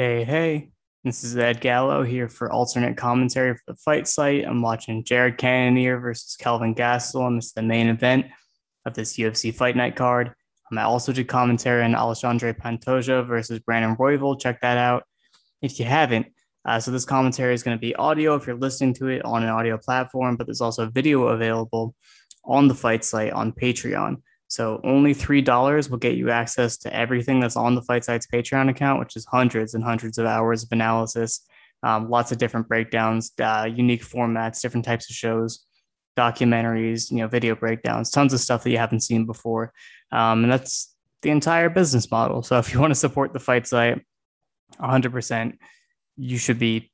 Hey, hey, this is Ed Gallo here for alternate commentary for the fight site. I'm watching Jared Cannonier versus Kelvin Gastelum. It's the main event of this UFC Fight Night card. I also did commentary on Alexandre Pantoja versus Brandon Royval. Check that out if you haven't. Uh, so this commentary is going to be audio if you're listening to it on an audio platform, but there's also video available on the fight site on Patreon. So only $3 will get you access to everything that's on the Fight Site's Patreon account, which is hundreds and hundreds of hours of analysis, um, lots of different breakdowns, uh, unique formats, different types of shows, documentaries, you know, video breakdowns, tons of stuff that you haven't seen before. Um, and that's the entire business model. So if you want to support the Fight Site 100%, you should be,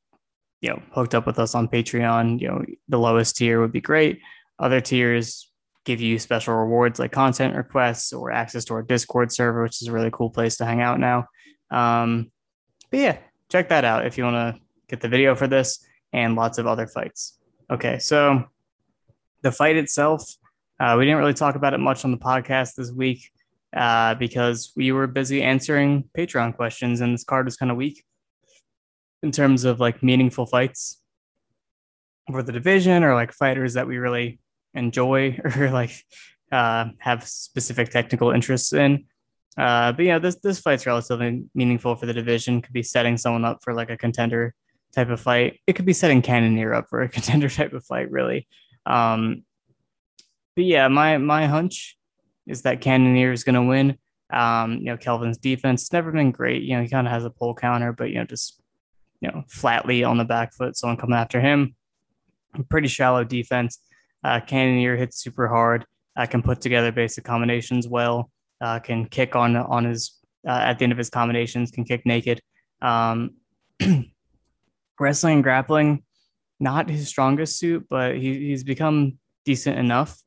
you know, hooked up with us on Patreon. You know, the lowest tier would be great. Other tiers, give you special rewards like content requests or access to our Discord server, which is a really cool place to hang out now. Um, but yeah, check that out if you want to get the video for this and lots of other fights. Okay, so the fight itself, uh, we didn't really talk about it much on the podcast this week uh, because we were busy answering Patreon questions, and this card was kind of weak in terms of like meaningful fights for the division or like fighters that we really enjoy or like uh, have specific technical interests in. Uh, but yeah, this this fight's relatively meaningful for the division. Could be setting someone up for like a contender type of fight. It could be setting Cannonier up for a contender type of fight, really. Um, but yeah, my my hunch is that Cannonier is going to win. Um, you know, Kelvin's defense has never been great. You know, he kind of has a pull counter, but you know, just you know, flatly on the back foot, someone coming after him. Pretty shallow defense. Uh, Cannonier hits super hard. Uh, can put together basic combinations well. Uh, can kick on on his uh, at the end of his combinations. Can kick naked. Um, wrestling and grappling, not his strongest suit, but he, he's become decent enough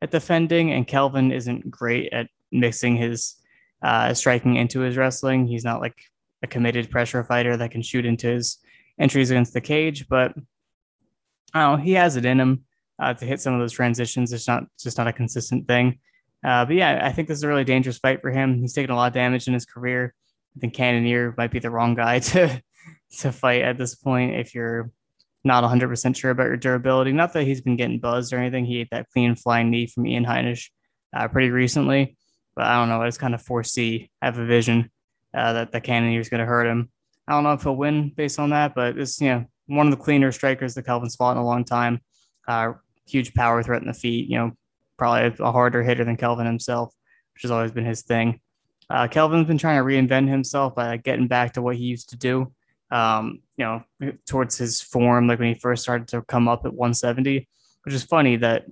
at defending. And Kelvin isn't great at mixing his uh, striking into his wrestling. He's not like a committed pressure fighter that can shoot into his entries against the cage, but I don't he has it in him uh, to hit some of those transitions. It's not just not a consistent thing. Uh, but yeah, I think this is a really dangerous fight for him. He's taken a lot of damage in his career. I think Cannonier might be the wrong guy to to fight at this point if you're not 100% sure about your durability. Not that he's been getting buzzed or anything. He ate that clean flying knee from Ian Heinisch uh, pretty recently, but I don't know. I just kind of foresee, I have a vision uh, that the Cannonier is going to hurt him. I don't know if he'll win based on that, but it's you know one of the cleaner strikers that Kelvin's fought in a long time. Uh, huge power threat in the feet. You know, probably a harder hitter than Kelvin himself, which has always been his thing. Uh, Kelvin's been trying to reinvent himself by like, getting back to what he used to do. Um, you know, towards his form, like when he first started to come up at 170, which is funny that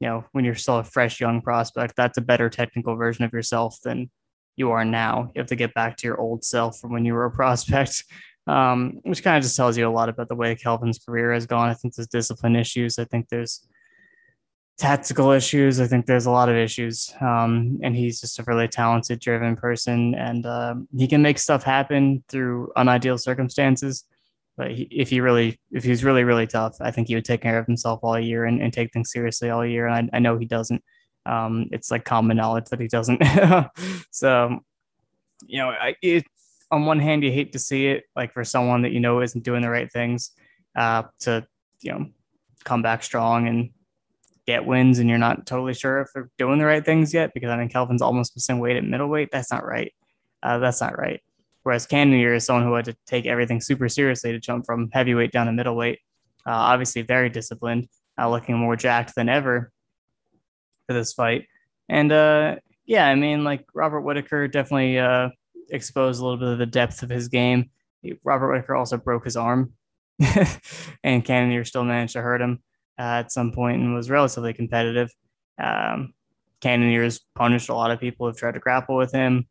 you know when you're still a fresh young prospect, that's a better technical version of yourself than you are now. You have to get back to your old self from when you were a prospect um, which kind of just tells you a lot about the way Kelvin's career has gone. I think there's discipline issues. I think there's tactical issues. I think there's a lot of issues. Um, and he's just a really talented, driven person, and uh, he can make stuff happen through unideal circumstances. But he, if he really, if he's really, really tough, I think he would take care of himself all year and, and take things seriously all year. And I, I know he doesn't. Um, it's like common knowledge that he doesn't. so, you know, I, it, on one hand, you hate to see it, like for someone that you know isn't doing the right things, uh, to you know come back strong and get wins, and you're not totally sure if they're doing the right things yet. Because I mean, Kelvin's almost missing weight at middleweight. That's not right. Uh, that's not right. Whereas Cannonier is someone who had to take everything super seriously to jump from heavyweight down to middleweight. Uh, obviously, very disciplined, uh, looking more jacked than ever for this fight. And uh, yeah, I mean, like Robert Whitaker definitely uh, expose a little bit of the depth of his game. Robert Whitaker also broke his arm, and Cannonier still managed to hurt him uh, at some point and was relatively competitive. Um, Cannonier's punished a lot of people who've tried to grapple with him.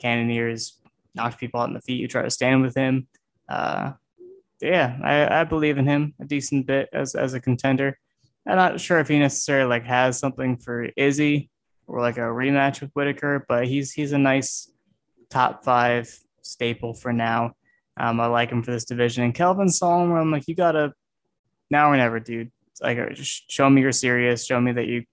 Cannonier's knocked people out in the feet who try to stand with him. Uh, yeah, I, I believe in him a decent bit as, as a contender. I'm not sure if he necessarily like has something for Izzy or like a rematch with Whitaker, but he's he's a nice top five staple for now. Um, I like him for this division. And Kelvin Solomon, I'm like, you gotta now or never, dude. Like, just show me you're serious. Show me that you,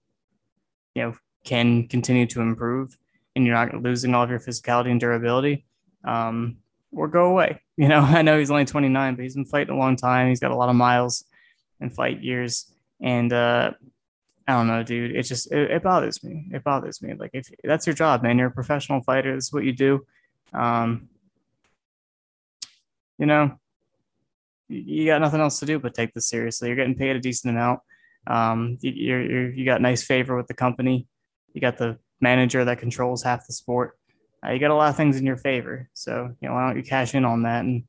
you know, can continue to improve, and you're not losing all of your physicality and durability. Um, or go away. You know, I know he's only 29, but he's been fighting a long time. He's got a lot of miles and fight years. And uh, I don't know, dude. It just it, it, bothers me. It bothers me. Like if that's your job, man, you're a professional fighter. This is what you do. Um, you know, you got nothing else to do but take this seriously. You're getting paid a decent amount. Um, you, you're, you're you got nice favor with the company. You got the manager that controls half the sport. Uh, you got a lot of things in your favor. So you know, why don't you cash in on that and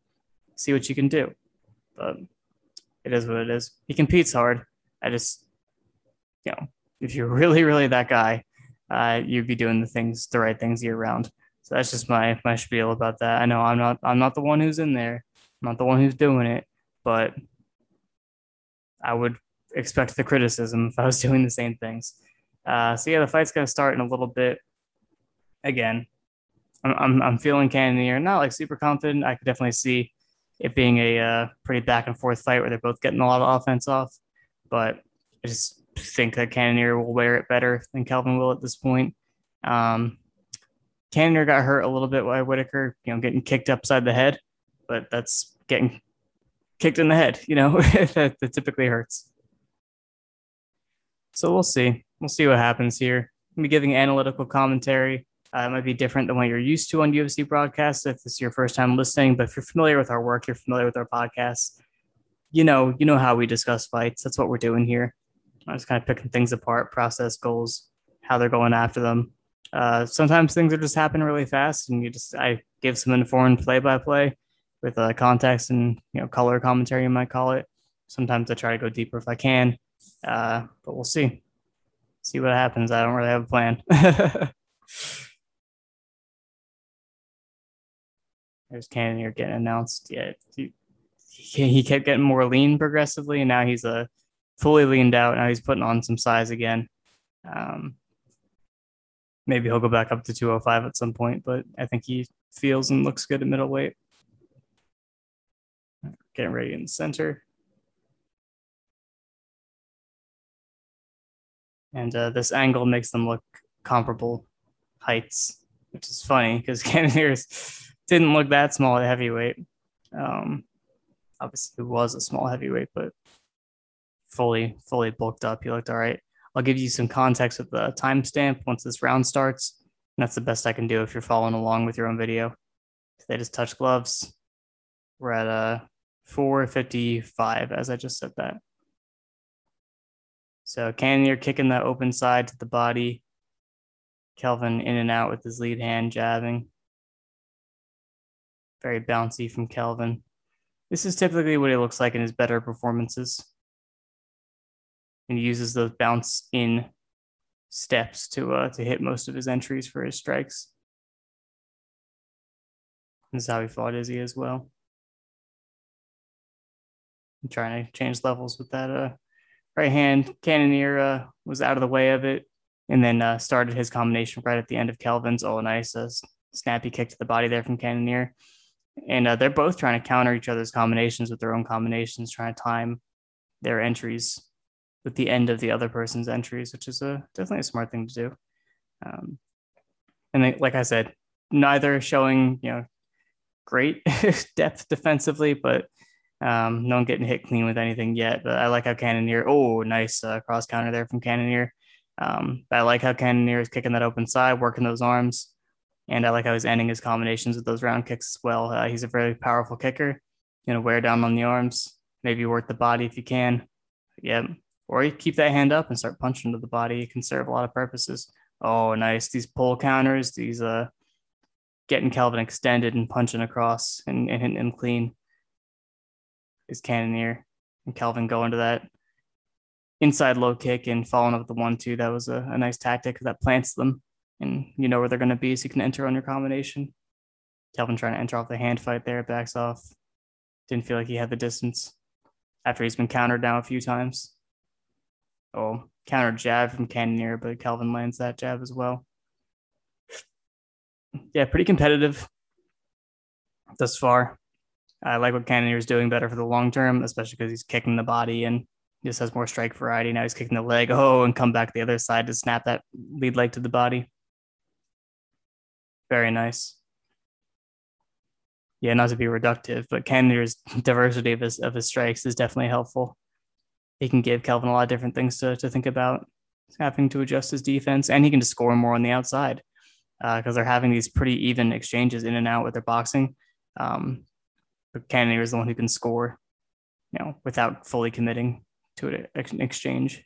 see what you can do? But it is what it is. He competes hard. I just, you know, if you're really, really that guy, uh, you'd be doing the things, the right things year round. So that's just my my spiel about that. I know I'm not I'm not the one who's in there. Not the one who's doing it, but I would expect the criticism if I was doing the same things. Uh, so yeah, the fight's gonna start in a little bit. Again, I'm I'm, I'm feeling Cannonier, not like super confident. I could definitely see it being a uh, pretty back and forth fight where they're both getting a lot of offense off. But I just think that Cannonier will wear it better than Kelvin will at this point. Um, Cannonier got hurt a little bit by Whitaker, you know, getting kicked upside the head, but that's getting kicked in the head, you know, that, that typically hurts. So we'll see. We'll see what happens here. I'll be giving analytical commentary. Uh, it might be different than what you're used to on UFC broadcasts if this is your first time listening. But if you're familiar with our work, you're familiar with our podcast, you know, you know how we discuss fights. That's what we're doing here. I'm just kind of picking things apart, process goals, how they're going after them. Uh, sometimes things are just happening really fast, and you just I give some informed play-by-play with uh, context and you know color commentary, you might call it. Sometimes I try to go deeper if I can, uh, but we'll see. See what happens. I don't really have a plan. There's Cannonier getting announced. Yeah, he, he kept getting more lean progressively, and now he's a uh, fully leaned out. Now he's putting on some size again. Um, maybe he'll go back up to 205 at some point, but I think he feels and looks good at middleweight. Getting ready in the center. And uh, this angle makes them look comparable heights, which is funny because Cannonier's didn't look that small at heavyweight. Um, obviously, he was a small heavyweight, but fully, fully bulked up. He looked all right. I'll give you some context with the timestamp once this round starts. And that's the best I can do if you're following along with your own video. They just touch gloves. We're at a uh, 455 as I just said that. So Cannonier kicking that open side to the body. Kelvin in and out with his lead hand jabbing. Very bouncy from Kelvin. This is typically what he looks like in his better performances. And he uses those bounce in steps to uh, to hit most of his entries for his strikes. This is how he fought Izzy as well. I'm trying to change levels with that uh, right hand. Cannonier uh, was out of the way of it and then uh, started his combination right at the end of Kelvin's. Oh, nice. Uh, snappy kick to the body there from Cannonier. And uh, they're both trying to counter each other's combinations with their own combinations, trying to time their entries with the end of the other person's entries, which is a definitely a smart thing to do. Um, and they, like I said, neither showing you know great depth defensively, but um, no one getting hit clean with anything yet, but I like how Cannonier. Oh, nice uh, cross counter there from Cannonier. Um, I like how Cannonier is kicking that open side, working those arms, and I like how he's ending his combinations with those round kicks as well. Uh, he's a very powerful kicker. You know, wear down on the arms, maybe work the body if you can. Yeah, or you keep that hand up and start punching to the body. It can serve a lot of purposes. Oh, nice! These pull counters, these uh, getting Kelvin extended and punching across and, and hitting him clean is Cannonier and Kelvin going to that inside low kick and following up the one two. That was a, a nice tactic that plants them and you know where they're going to be so you can enter on your combination. Kelvin trying to enter off the hand fight there, backs off. Didn't feel like he had the distance after he's been countered now a few times. Oh, counter jab from Cannonier, but Kelvin lands that jab as well. Yeah, pretty competitive thus far. I like what Cannonier is doing better for the long term, especially because he's kicking the body and just has more strike variety. Now he's kicking the leg, oh, and come back the other side to snap that lead leg to the body. Very nice. yeah, not to be reductive, but Cannonier's diversity of his of his strikes is definitely helpful. He can give Kelvin a lot of different things to to think about, having to adjust his defense, and he can just score more on the outside because uh, they're having these pretty even exchanges in and out with their boxing. Um, but Cannonier is the one who can score, you know, without fully committing to an exchange.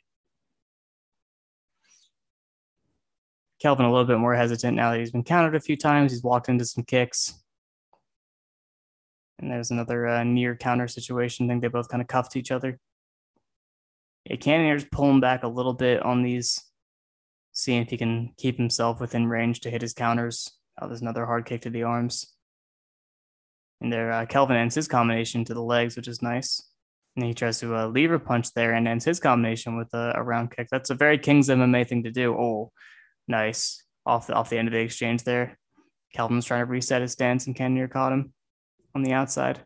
Kelvin a little bit more hesitant now that he's been countered a few times. He's walked into some kicks. And there's another uh, near counter situation. I think they both kind of cuffed each other. Yeah, Cannonier's pulling back a little bit on these, seeing if he can keep himself within range to hit his counters. Oh, there's another hard kick to the arms. And there, uh, Kelvin ends his combination to the legs, which is nice. And he tries to uh, lever punch there and ends his combination with a, a round kick. That's a very King's MMA thing to do. Oh, nice off the, off the end of the exchange there. Kelvin's trying to reset his stance, and Cannonier caught him on the outside.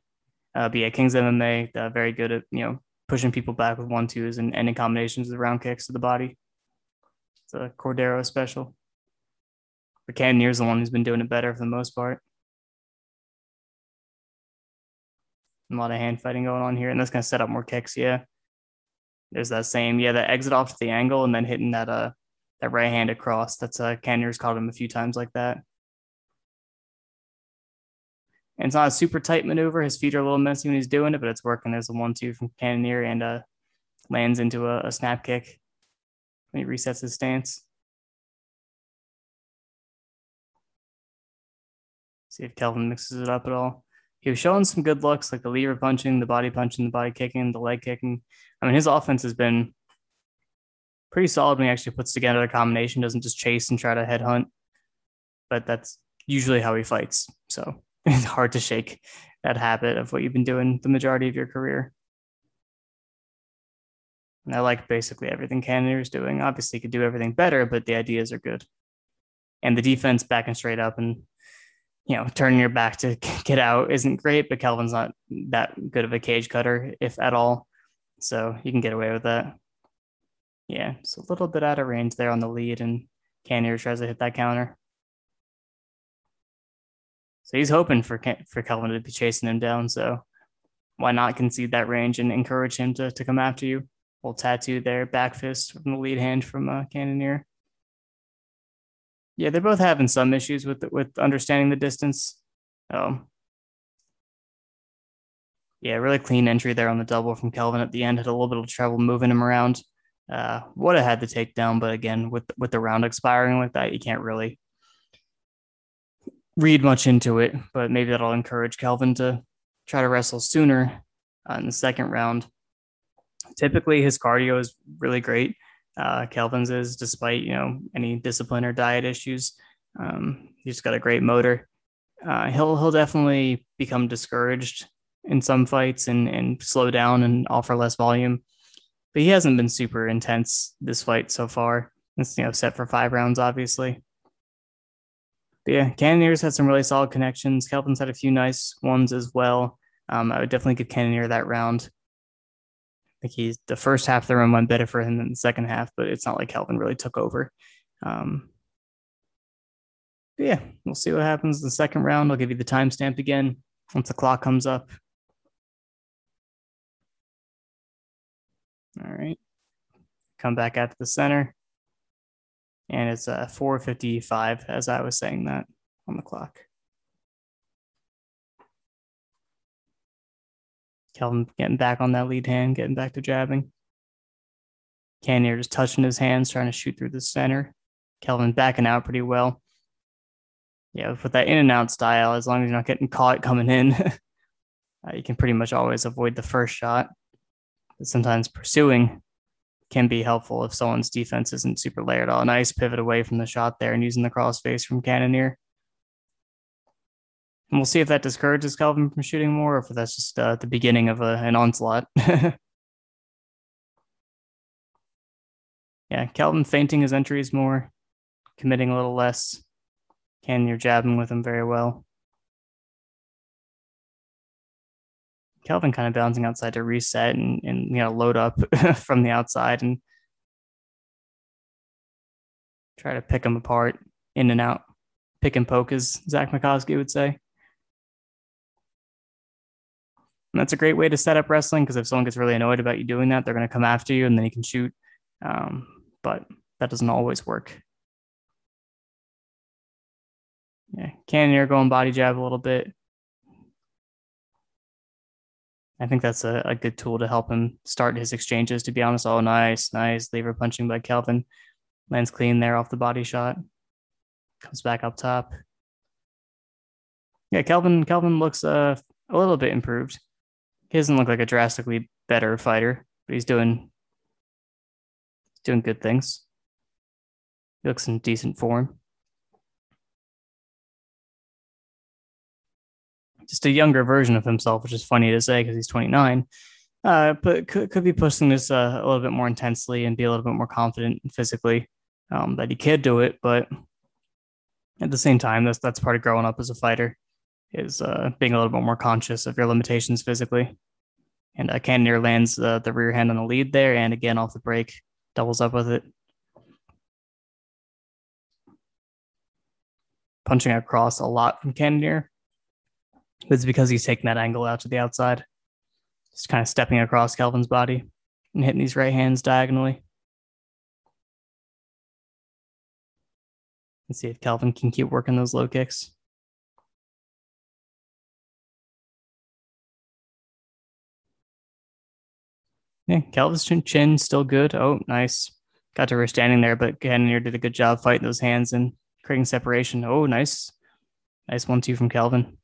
Uh, but yeah, King's MMA, uh, very good at you know pushing people back with one twos and ending combinations with round kicks to the body. It's a Cordero special. But Cannonier's the one who's been doing it better for the most part. A lot of hand fighting going on here, and that's gonna set up more kicks. Yeah, there's that same yeah that exit off to the angle and then hitting that uh that right hand across. That's uh Cannonier's caught him a few times like that. And it's not a super tight maneuver. His feet are a little messy when he's doing it, but it's working. There's a one-two from Cannonier and uh, lands into a, a snap kick when he resets his stance. See if Kelvin mixes it up at all. He was showing some good looks, like the lever punching, the body punching, the body kicking, the leg kicking. I mean, his offense has been pretty solid when he actually puts together a combination, doesn't just chase and try to headhunt. But that's usually how he fights. So it's hard to shake that habit of what you've been doing the majority of your career. And I like basically everything Cannonier is doing. Obviously, could do everything better, but the ideas are good. And the defense backing straight up and you know turning your back to get out isn't great, but Kelvin's not that good of a cage cutter, if at all. So you can get away with that. Yeah, it's a little bit out of range there on the lead, and Cannonier tries to hit that counter. So he's hoping for for Kelvin to be chasing him down. So why not concede that range and encourage him to, to come after you? Little tattoo there, back fist from the lead hand from uh, Cannonier. Yeah, they're both having some issues with with understanding the distance. Um, yeah, really clean entry there on the double from Kelvin at the end. Had a little bit of trouble moving him around. Uh, would have had the take down, but again, with with the round expiring like that, you can't really read much into it, but maybe that'll encourage Kelvin to try to wrestle sooner uh, in the second round. Typically, his cardio is really great. Uh, Kelvin's is, despite you know any discipline or diet issues. Um, he's got a great motor. Uh, he'll he'll definitely become discouraged in some fights and and slow down and offer less volume. But he hasn't been super intense this fight so far. It's you know set for five rounds, obviously. But yeah, Cannonier's had some really solid connections. Kelvin's had a few nice ones as well. Um, I would definitely give Cannonier that round. Think he's the first half of the run went better for him than the second half, but it's not like Kelvin really took over. Um, yeah, we'll see what happens in the second round. I'll give you the timestamp again once the clock comes up. All right. Come back out to the center and it's uh, 4.55 as I was saying that on the clock. Kelvin getting back on that lead hand, getting back to jabbing. Cannonier just touching his hands, trying to shoot through the center. Kelvin backing out pretty well. Yeah, with that in and out style, as long as you're not getting caught coming in, uh, you can pretty much always avoid the first shot. But sometimes pursuing can be helpful if someone's defense isn't super layered. A nice pivot away from the shot there and using the crossface from Cannonier. And we'll see if that discourages Kelvin from shooting more or if that's just uh, the beginning of a, an onslaught. yeah, Kelvin feinting his entries more, committing a little less. Cannonier jabbing with him very well. Kelvin kind of bouncing outside to reset and, and you know load up from the outside and try to pick them apart in and out, pick and poke, as Zach McCoskey would say. And that's a great way to set up wrestling because if someone gets really annoyed about you doing that, they're going to come after you and then you can shoot. Um, but that doesn't always work. Yeah, Cannonier going body jab a little bit. I think that's a, a good tool to help him start his exchanges, to be honest. Oh, nice, nice. Lever punching by Kelvin. Lands clean there off the body shot. Comes back up top. Yeah, Kelvin Kelvin looks uh, a little bit improved. He doesn't look like a drastically better fighter, but he's doing doing good things. He looks in decent form. just a younger version of himself, which is funny to say because he's 29. Uh, but could, could be pushing this uh, a little bit more intensely and be a little bit more confident physically um, that he could do it. But at the same time, that's that's part of growing up as a fighter is uh, being a little bit more conscious of your limitations physically. And uh, Cannonier lands uh, the rear hand on the lead there, and again off the break, doubles up with it. Punching across a lot from Cannonier, it's because he's taking that angle out to the outside, just kind of stepping across Kelvin's body and hitting these right hands diagonally. Let's see if Kelvin can keep working those low kicks. Yeah, Kelvin's chin still good. Oh, nice. Got to her standing there, but Cannonier did a good job fighting those hands and creating separation. Oh, nice. Nice one, two from Kelvin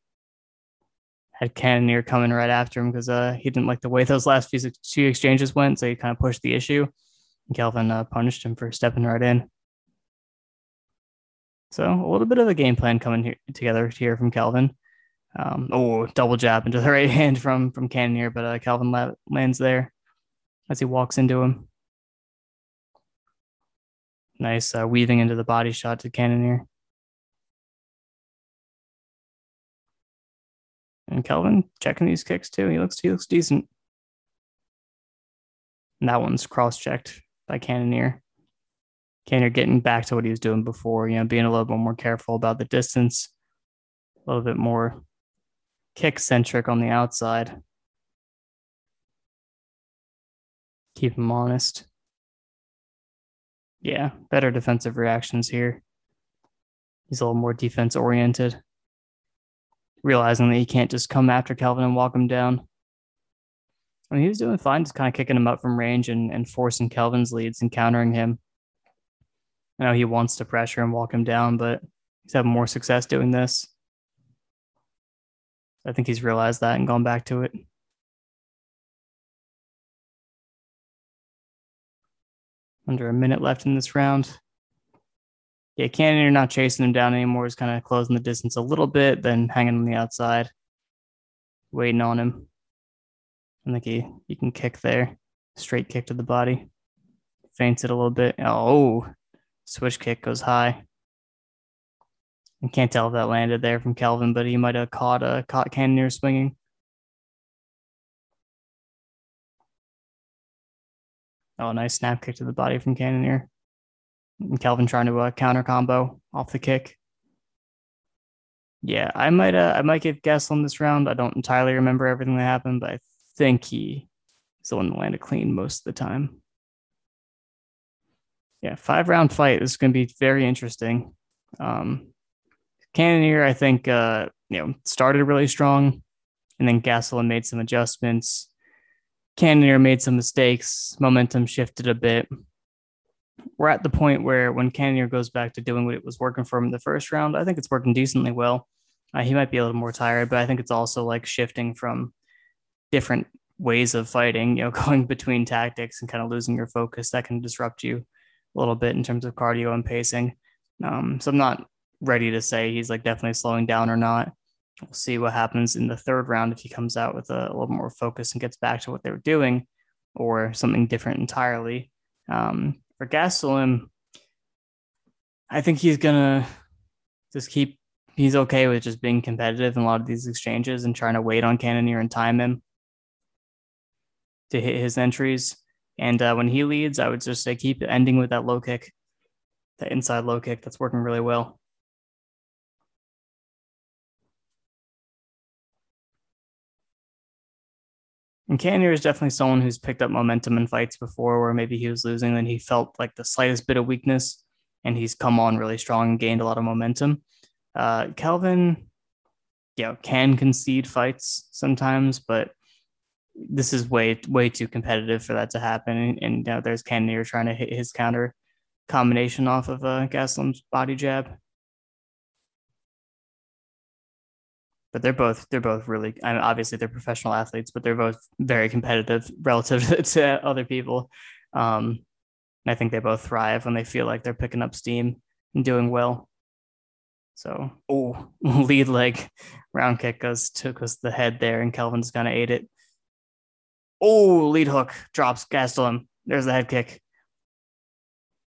had Cannonier coming right after him because uh, he didn't like the way those last few, few exchanges went. So he kind of pushed the issue. And Kelvin uh, punished him for stepping right in. So a little bit of a game plan coming here, together here from Kelvin. Um, oh, double jab into the right hand from from Cannonier, but uh, Kelvin la- lands there as he walks into him. Nice uh, weaving into the body shot to Cannonier. And Kelvin checking these kicks too. He looks he looks decent. And that one's cross checked by Cannonier. Cannonier getting back to what he was doing before, you know, being a little bit more careful about the distance, a little bit more kick centric on the outside. Keep him honest. Yeah, better defensive reactions here. He's a little more defense oriented realizing that he can't just come after Kelvin and walk him down. I mean, he was doing fine, just kind of kicking him up from range and, and forcing Kelvin's leads and countering him. I know he wants to pressure and walk him down, but he's having more success doing this. I think he's realized that and gone back to it. Under a minute left in this round yeah, Cannonier not chasing him down anymore. Is kind of closing the distance a little bit, then hanging on the outside, waiting on him. I think he, he can kick there. Straight kick to the body. Feints it a little bit. Oh, switch kick goes high. I can't tell if that landed there from Kelvin, but he might have caught a uh, caught Cannonier swinging. Oh, nice snap kick to the body from Cannonier. And Kelvin trying to uh, counter combo off the kick. Yeah, I might uh, I might give Gastelum this round. I don't entirely remember everything that happened, but I think he is the one that landed clean most of the time. Yeah, five round fight is going to be very interesting. Um, Cannonier, I think, uh, you know, started really strong, and then Gastelum made some adjustments. Cannonier made some mistakes. Momentum shifted a bit we're at the point where when Cannonier goes back to doing what it was working for him in the first round, I think it's working decently well. Uh, he might be a little more tired, but I think it's also like shifting from different ways of fighting, you know, going between tactics and kind of losing your focus that can disrupt you a little bit in terms of cardio and pacing. Um, so I'm not ready to say he's like definitely slowing down or not. We'll see what happens in the third round if he comes out with a, a little more focus and gets back to what they were doing or something different entirely. Um, for Gastelum, I think he's gonna just keep. He's okay with just being competitive in a lot of these exchanges and trying to wait on Cannonier and time him to hit his entries. And uh, when he leads, I would just say keep ending with that low kick, that inside low kick that's working really well. And Cannonier is definitely someone who's picked up momentum in fights before where maybe he was losing and he felt like the slightest bit of weakness and he's come on really strong and gained a lot of momentum. Uh, Kelvin, you know, can concede fights sometimes, but this is way way too competitive for that to happen. And, and you know, there's Cannonier trying to hit his counter combination off of uh, Gastelum's body jab. But they're both they're both really. I mean, obviously they're professional athletes, but they're both very competitive relative to other people. Um, I think they both thrive when they feel like they're picking up steam and doing well. So, oh, lead leg round kick goes took us the head there, and Kelvin's gonna ate it. Oh, lead hook drops Gastelum. There's the head kick.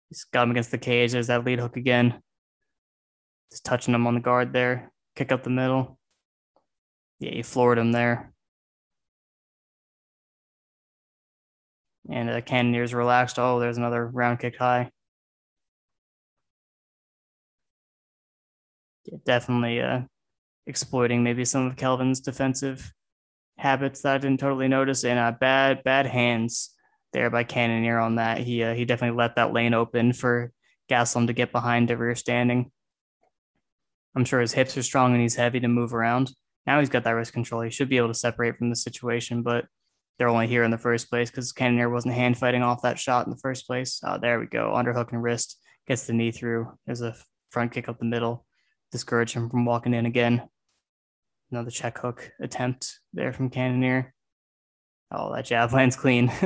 He's got him against the cage. There's that lead hook again. Just touching him on the guard there. Kick up the middle. Yeah, he floored him there. And uh, Cannonier's relaxed. Oh, there's another round kick high. Yeah, definitely uh, exploiting maybe some of Kelvin's defensive habits that I didn't totally notice. And uh, bad, bad hands there by Cannonier on that. He uh, he definitely let that lane open for Gastelum to get behind the rear standing. I'm sure his hips are strong and he's heavy to move around. Now he's got that wrist control. He should be able to separate from the situation, but they're only here in the first place because Cannonier wasn't hand fighting off that shot in the first place. Uh, there we go. Underhook and wrist gets the knee through. There's a front kick up the middle. Discourage him from walking in again. Another check hook attempt there from Cannonier. Oh, that jab lands clean.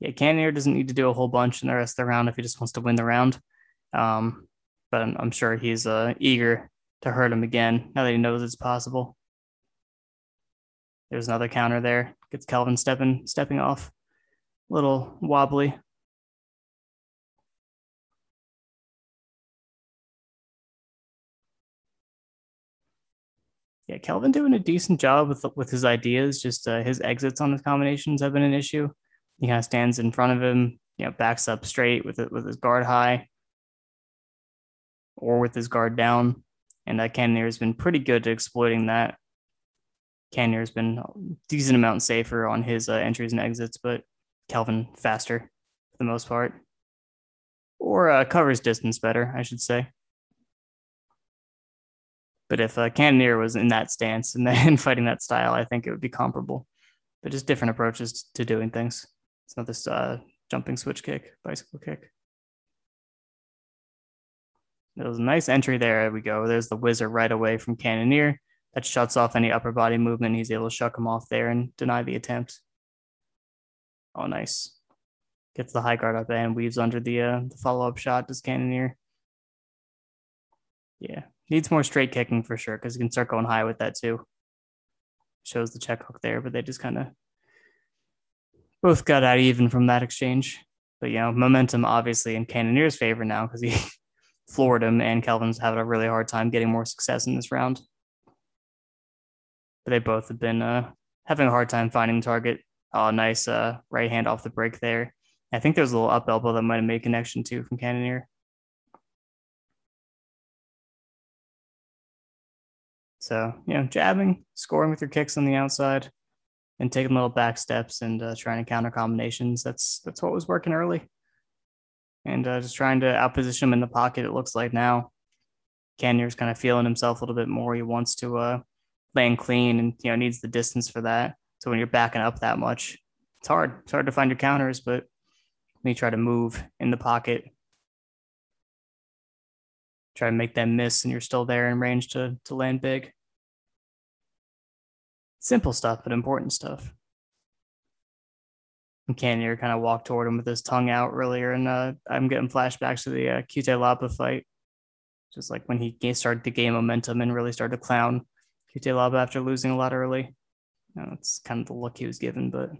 yeah, Cannonier doesn't need to do a whole bunch in the rest of the round if he just wants to win the round. Um, but I'm, I'm, sure he's uh, eager to hurt him again now that he knows it's possible. There's another counter there. Gets Kelvin stepping stepping off. A little wobbly. Yeah, Kelvin doing a decent job with with his ideas. Just uh, his exits on his combinations have been an issue. He kind of stands in front of him, you know, backs up straight with it with his guard high, or with his guard down. And uh, Cannonier has been pretty good at exploiting that. Cannonier has been a decent amount safer on his uh, entries and exits, but Kelvin faster for the most part, or uh, covers distance better, I should say. But if uh, Cannonier was in that stance and then fighting that style, I think it would be comparable, but just different approaches to doing things. It's not this uh, jumping switch kick, bicycle kick. It was a nice entry there. There we go. There's the whizzer right away from Cannonier. That shuts off any upper body movement. He's able to shuck him off there and deny the attempt. Oh, nice. Gets the high guard up and weaves under the, uh, the follow up shot. Does Cannonier? Yeah, needs more straight kicking for sure because he can start going high with that too. Shows the check hook there, but they just kind of both got out even from that exchange. But you know, momentum obviously in Cannonier's favor now because he floored him, and Kelvin's having a really hard time getting more success in this round. But they both have been uh, having a hard time finding target. Oh, nice uh, right hand off the break there. I think there's a little up elbow that might have made connection too from Cannonier. So, you know, jabbing, scoring with your kicks on the outside, and taking little back steps and uh, trying to counter combinations. That's that's what was working early and uh, just trying to outposition him in the pocket. It looks like now Cannonier's kind of feeling himself a little bit more. He wants to uh, land clean and you know needs the distance for that. So when you're backing up that much, it's hard. It's hard to find your counters, but when you try to move in the pocket, try to make them miss, and you're still there in range to to land big. Simple stuff, but important stuff. Cannonier kind of walked toward him with his tongue out earlier, and uh, I'm getting flashbacks to the uh, Cutelaba fight, just like when he started to gain momentum and really started to clown Cutelaba after losing a lot early. You know, that's kind of the look he was given, but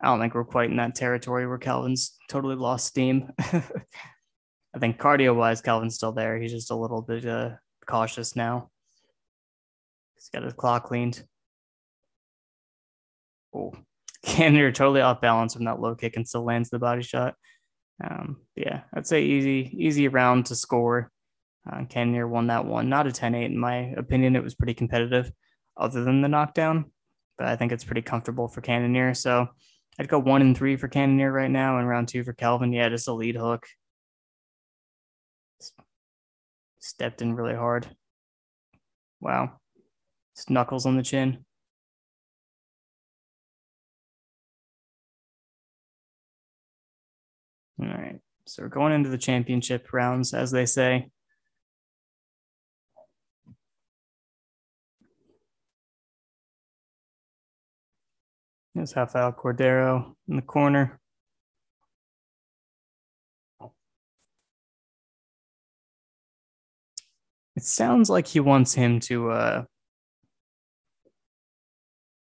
I don't think we're quite in that territory where Kelvin's totally lost steam. I think cardio wise, Kelvin's still there. He's just a little bit uh, cautious now. He's got his claw cleaned. Oh, Cannonier totally off balance from that low kick and still lands the body shot. Um, yeah, I'd say easy, easy round to score. Uh, Cannonier won that one. Not a 10 8, in my opinion. It was pretty competitive, other than the knockdown. but I think it's pretty comfortable for Cannonier. So I'd go one and three for Cannonier right now, and round two for Kelvin. Yeah, just a lead hook. Stepped in really hard. Wow. Just knuckles on the chin. All right. So we're going into the championship rounds, as they say. There's Rafael Cordero in the corner. It sounds like he wants him to uh,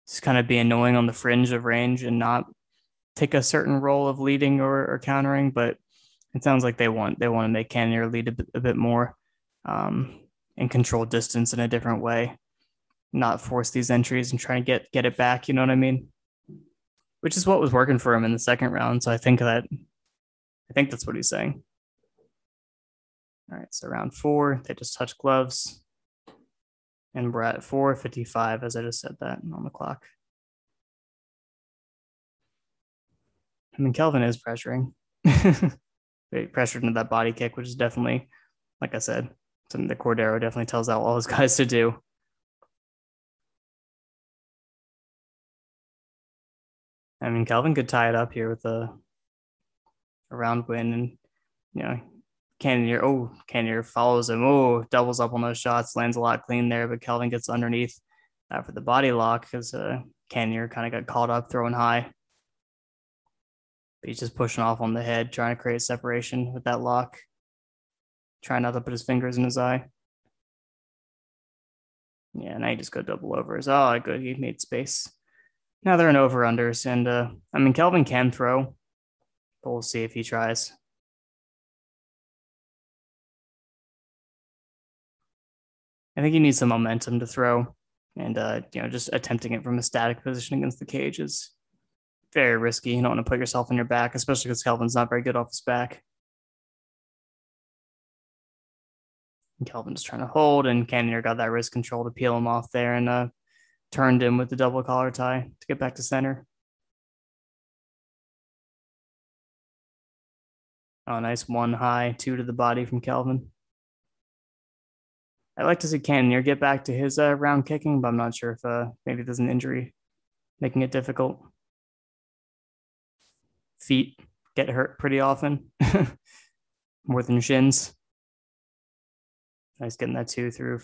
just kind of be annoying on the fringe of range and not take a certain role of leading or, or countering, but it sounds like they want they want to make Cannonier lead a bit, a bit more um, and control distance in a different way, not force these entries and try to get get it back. You know what I mean? which is what was working for him in the second round. So I think that I think that's what he's saying. All right, so round four, they just touch gloves. And we're at 455 as I just said that on the clock. I mean, Kelvin is pressuring. pressured into that body kick, which is definitely, like I said, something that Cordero definitely tells out all his guys to do. I mean, Kelvin could tie it up here with a, a round win, and you know, Cannonier. Oh, Cannonier follows him. Oh, doubles up on those shots, lands a lot clean there, but Kelvin gets underneath uh, for the body lock because uh, Cannonier kind of got caught up throwing high. But he's just pushing off on the head, trying to create separation with that lock. Trying not to put his fingers in his eye. Yeah, now he just go double overs. Oh, good. He made space. Now they're in over unders, and uh, I mean Kelvin can throw, but we'll see if he tries. I think he needs some momentum to throw, and uh, you know, just attempting it from a static position against the cage is very risky. You don't want to put yourself on your back, especially because Kelvin's not very good off his back. And Kelvin's trying to hold, and Cannonier got that wrist control to peel him off there, and uh, turned him with the double collar tie to get back to center. Oh, nice one high, two to the body from Kelvin. I'd like to see Cannonier get back to his uh, round kicking, but I'm not sure if uh, maybe there's an injury making it difficult. Feet get hurt pretty often, more than shins. Nice getting that two through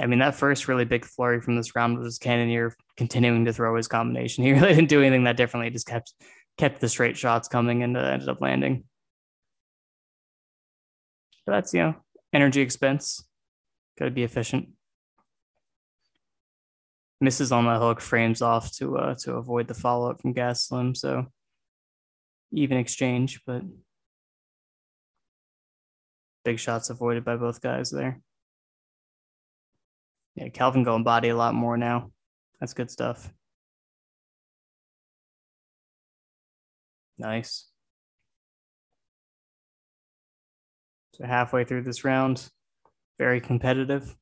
I mean, that first really big flurry from this round was Cannonier continuing to throw his combination. He really didn't do anything that differently. He just kept kept the straight shots coming and uh, ended up landing. But that's you know energy expense. Got to be efficient. Misses on the hook, frames off to uh, to avoid the follow up from Gastelum. So even exchange, but big shots avoided by both guys there. Yeah, Kelvin going body a lot more now. That's good stuff. Nice. So halfway through this round, very competitive.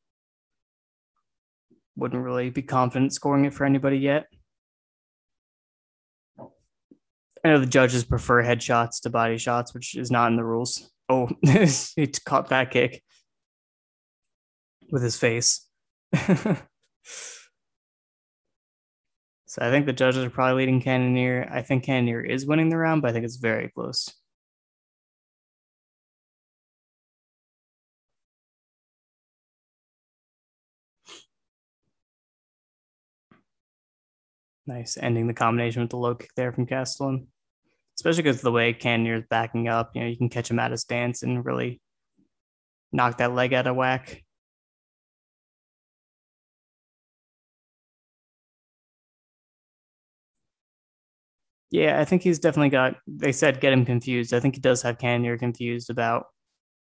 Wouldn't really be confident scoring it for anybody yet. I know the judges prefer headshots to body shots, which is not in the rules. Oh, he caught that kick with his face. so I think the judges are probably leading Cannonier. I think Cannonier is winning the round, but I think it's very close. Nice ending the combination with the low kick there from Gastelum. Especially because of the way Cannonier is backing up, you know, you can catch him at a stance and really knock that leg out of whack. Yeah, I think he's definitely got. They said get him confused. I think he does have Cannonier confused about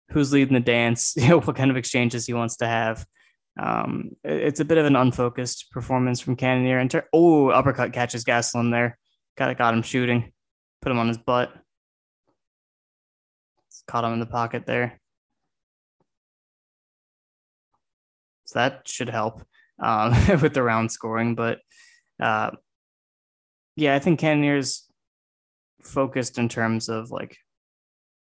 who's leading the dance, you know, what kind of exchanges he wants to have. Um, it's a bit of an unfocused performance from Cannonier. And ter- oh, uppercut catches Gastelum there. Got got him shooting, put him on his butt. Caught him in the pocket there. So that should help um, with the round scoring. But uh, yeah, I think Cannonier's focused in terms of like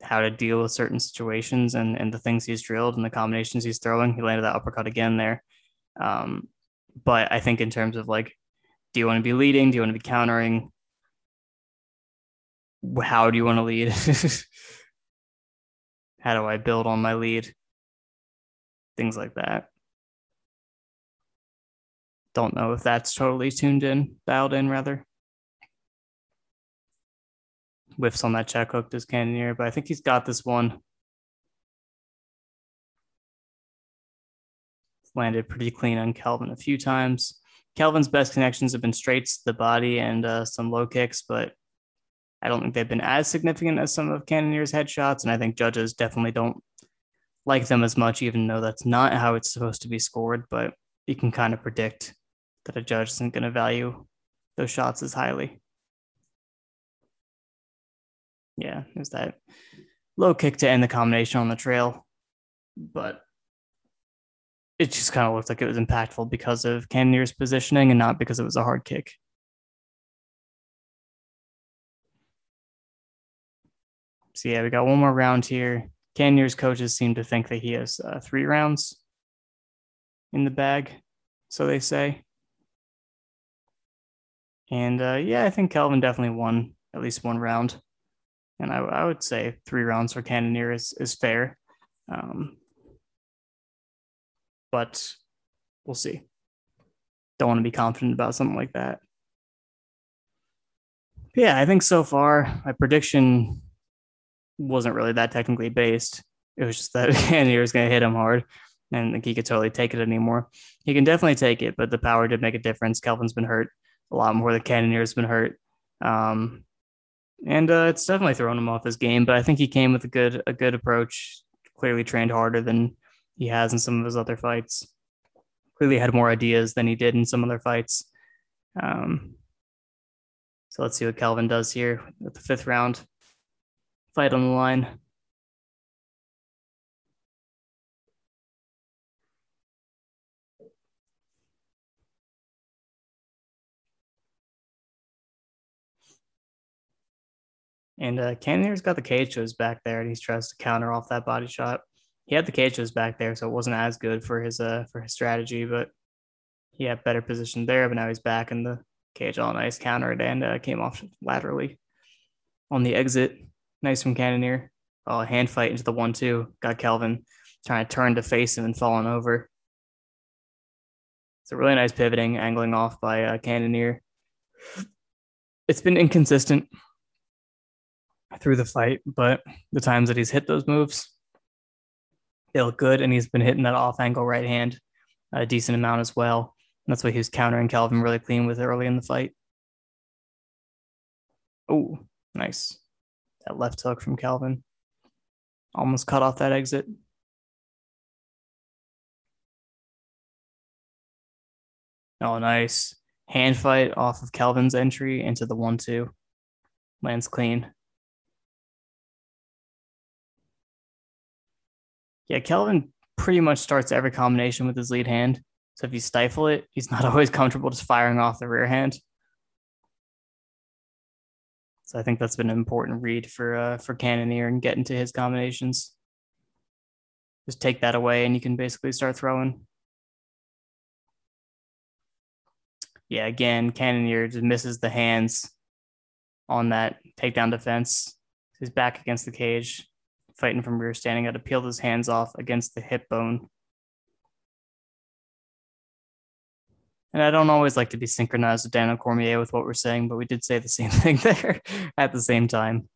how to deal with certain situations and, and the things he's drilled and the combinations he's throwing. He landed that uppercut again there. Um, but I think in terms of like, do you want to be leading? Do you want to be countering? How do you want to lead? how do I build on my lead? Things like that. Don't know if that's totally tuned in, dialed in rather. Whiffs on that check hook does Cannonier, but I think he's got this one. Landed pretty clean on Kelvin a few times. Kelvin's best connections have been straights to the body and uh, some low kicks, but I don't think they've been as significant as some of Cannonier's headshots. And I think judges definitely don't like them as much, even though that's not how it's supposed to be scored. But you can kind of predict that a judge isn't going to value those shots as highly. Yeah, it was that low kick to end the combination on the trail, but it just kind of looked like it was impactful because of Cannonier's positioning and not because it was a hard kick. So yeah, we got one more round here. Cannonier's coaches seem to think that he has uh, three rounds in the bag, so they say. And uh, yeah, I think Kelvin definitely won at least one round. And I, I would say three rounds for Cannonier is, is fair. Um, but we'll see. Don't want to be confident about something like that. Yeah, I think so far my prediction wasn't really that technically based. It was just that Cannonier was going to hit him hard and think he could totally take it anymore. He can definitely take it, but the power did make a difference. Kelvin's been hurt a lot more than Cannonier's been hurt. Um, and uh, it's definitely thrown him off his game. But I think he came with a good a good approach. Clearly trained harder than he has in some of his other fights. Clearly had more ideas than he did in some other fights. Um, so let's see what Kelvin does here with the fifth round fight on the line. And uh, Cannonier's got the cage back there, and he tries to counter off that body shot. He had the cage back there, so it wasn't as good for his uh for his strategy, but he had better position there. But now he's back in the cage, all nice countered and uh, came off laterally on the exit. Nice from Cannonier. Oh, hand fight into the one two. Got Kelvin trying to turn to face him and falling over. It's a really nice pivoting, angling off by uh, Cannonier. It's been inconsistent through the fight, but the times that he's hit those moves, they look good. And he's been hitting that off angle right hand a decent amount as well. And that's why he was countering Kelvin really clean with early in the fight. Oh, nice. That left hook from Kelvin Almost cut off that exit. Oh, nice. Hand fight off of Kelvin's entry into the one two. Lands clean. Yeah, Kelvin pretty much starts every combination with his lead hand. So if you stifle it, he's not always comfortable just firing off the rear hand. So I think that's been an important read for uh, for Cannonier and get into his combinations. Just take that away, and you can basically start throwing. Yeah, again, Cannonier just misses the hands on that takedown defense. He's back against the cage fighting from rear standing, I had to peel his hands off against the hip bone. And I don't always like to be synchronized with Daniel Cormier with what we're saying, but we did say the same thing there at the same time.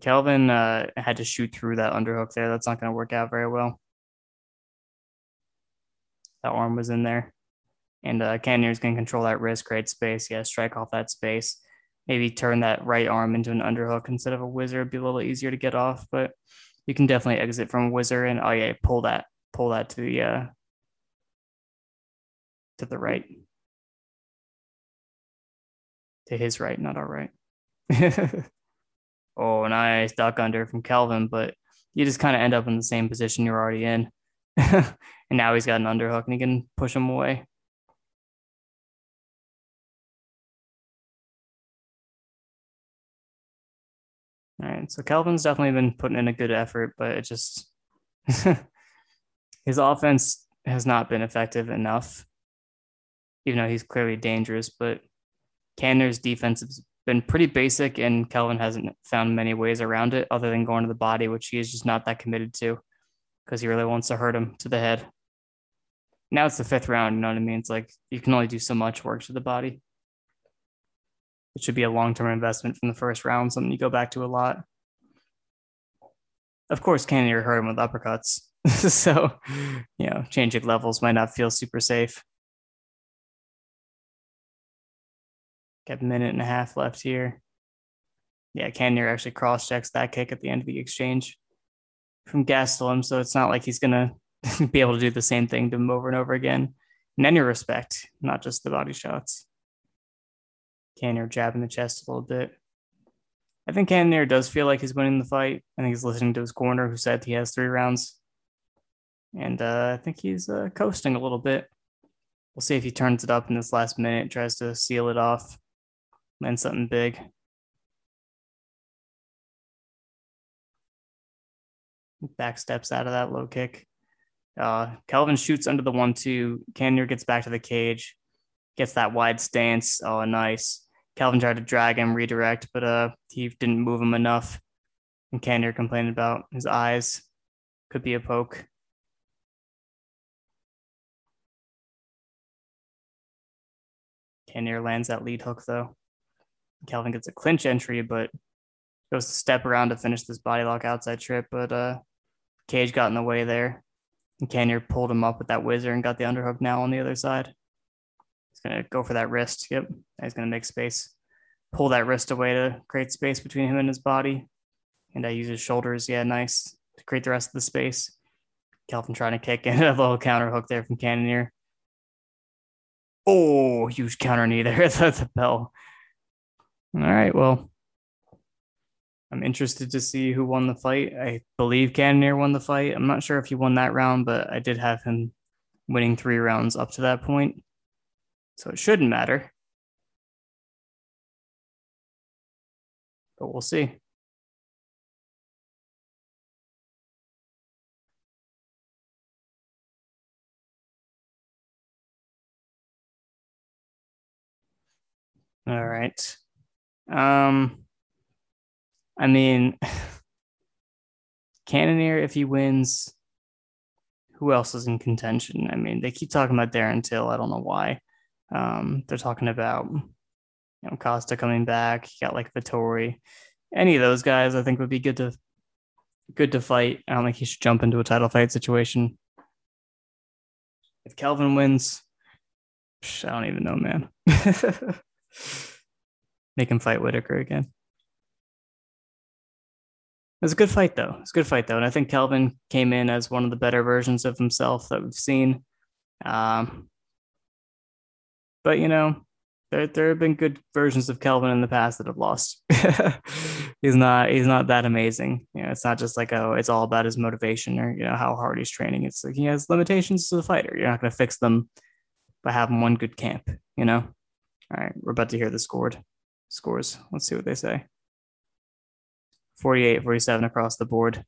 Kelvin uh, had to shoot through that underhook there. That's not going to work out very well. That arm was in there. And uh, Cannonier's going to control that wrist, create space. Yeah, strike off that space maybe turn that right arm into an underhook instead of a whizzer. It'd be a little easier to get off, but you can definitely exit from a whizzer and oh yeah, pull that, pull that to the uh to the right. To his right, not our right. oh, nice duck under from Kelvin, but you just kind of end up in the same position you're already in. and now he's got an underhook and he can push him away. All right, so Kelvin's definitely been putting in a good effort, but it just his offense has not been effective enough, even though he's clearly dangerous. But Cannonier's defense has been pretty basic, and Kelvin hasn't found many ways around it other than going to the body, which he is just not that committed to because he really wants to hurt him to the head. Now it's the fifth round, you know what I mean? It's like you can only do so much work to the body. It should be a long term investment from the first round, something you go back to a lot. Of course, Cannonier hurt him with uppercuts. so, you know, changing levels might not feel super safe. Got a minute and a half left here. Yeah, Cannonier actually cross checks that kick at the end of the exchange from Gastelum, so it's not like he's gonna be able to do the same thing to him over and over again. In any respect, not just the body shots. Cannonier jabbing the chest a little bit. I think Cannonier does feel like he's winning the fight. I think he's listening to his corner, who said he has three rounds, and uh, I think he's uh, coasting a little bit. We'll see if he turns it up in this last minute, tries to seal it off, land something big. Back steps out of that low kick. Uh, Kelvin shoots under the one two. Cannonier gets back to the cage, gets that wide stance. Oh, nice. Kelvin tried to drag him, redirect, but uh, he didn't move him enough. And Cannonier complained about his eyes. Could be a poke. Cannonier lands that lead hook though. Kelvin gets a clinch entry, but goes to step around to finish this body lock outside trip. But uh, Cage got in the way there. And Cannonier pulled him up with that whizzer and got the underhook now on the other side. Going to go for that wrist. Yep. He's going to make space. Pull that wrist away to create space between him and his body. And I use his shoulders. Yeah, nice to create the rest of the space. Kelvin trying to kick in a little counter hook there from Cannonier. Oh, huge counter knee there. That's a bell. All right. Well, I'm interested to see who won the fight. I believe Cannonier won the fight. I'm not sure if he won that round, but I did have him winning three rounds up to that point. So it shouldn't matter. But we'll see. All right. Um I mean, Cannonier, if he wins, who else is in contention? I mean, they keep talking about Darren Till. I don't know why. Um, they're talking about you know Costa coming back. You got like Vettori. Any of those guys, I think, would be good to good to fight. I don't think he should jump into a title fight situation. If Kelvin wins, I don't even know, man. Make him fight Whittaker again. It was a good fight, though. It's a good fight, though, and I think Kelvin came in as one of the better versions of himself that we've seen. Um, but you know, there there have been good versions of Kelvin in the past that have lost. he's not he's not that amazing. You know, it's not just like oh, it's all about his motivation or you know how hard he's training. It's like he has limitations as a fighter. You're not going to fix them by having one good camp. You know. All right, we're about to hear the scored scores. Let's see what they say. 48, 47 across the board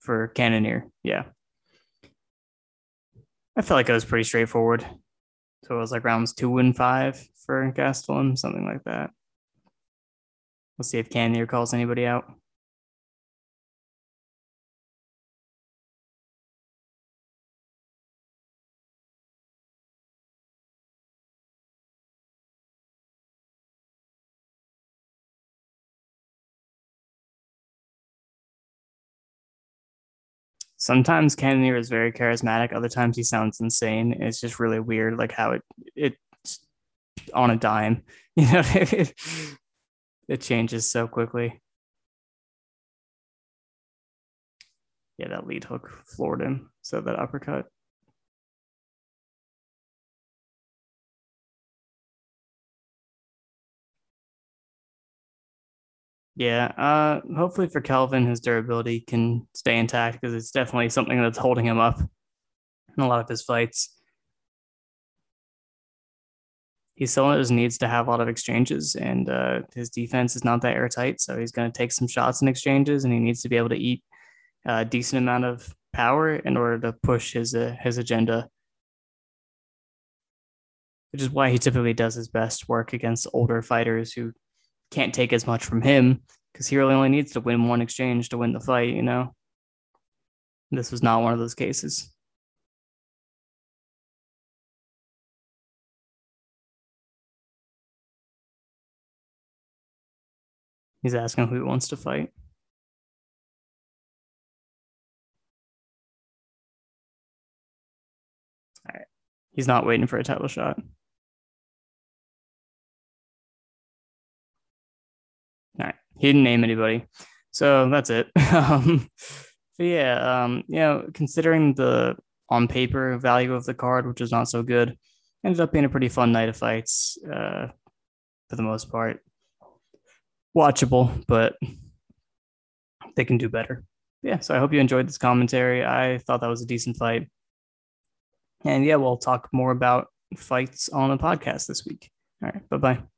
for Cannonier. Yeah. I felt like it was pretty straightforward. So it was like rounds two and five for Gastelum, something like that. We'll see if Cannonier calls anybody out. Sometimes Cannonier is very charismatic. Other times he sounds insane. It's just really weird, like how it it's on a dime. You know, it, it changes so quickly. Yeah, that lead hook floored him. So that uppercut. Yeah, uh, hopefully for Kelvin, his durability can stay intact because it's definitely something that's holding him up in a lot of his fights. He still needs to have a lot of exchanges, and uh, his defense is not that airtight. So he's going to take some shots in exchanges, and he needs to be able to eat a decent amount of power in order to push his uh, his agenda. Which is why he typically does his best work against older fighters who can't take as much from him because he really only needs to win one exchange to win the fight, you know? This was not one of those cases. He's asking who he wants to fight. All right. He's not waiting for a title shot. He didn't name anybody. So that's it. um, yeah, um, you know, considering the on paper value of the card, which is not so good, ended up being a pretty fun night of fights uh, for the most part. Watchable, but they can do better. Yeah, so I hope you enjoyed this commentary. I thought that was a decent fight. And yeah, we'll talk more about fights on the podcast this week. All right, bye bye.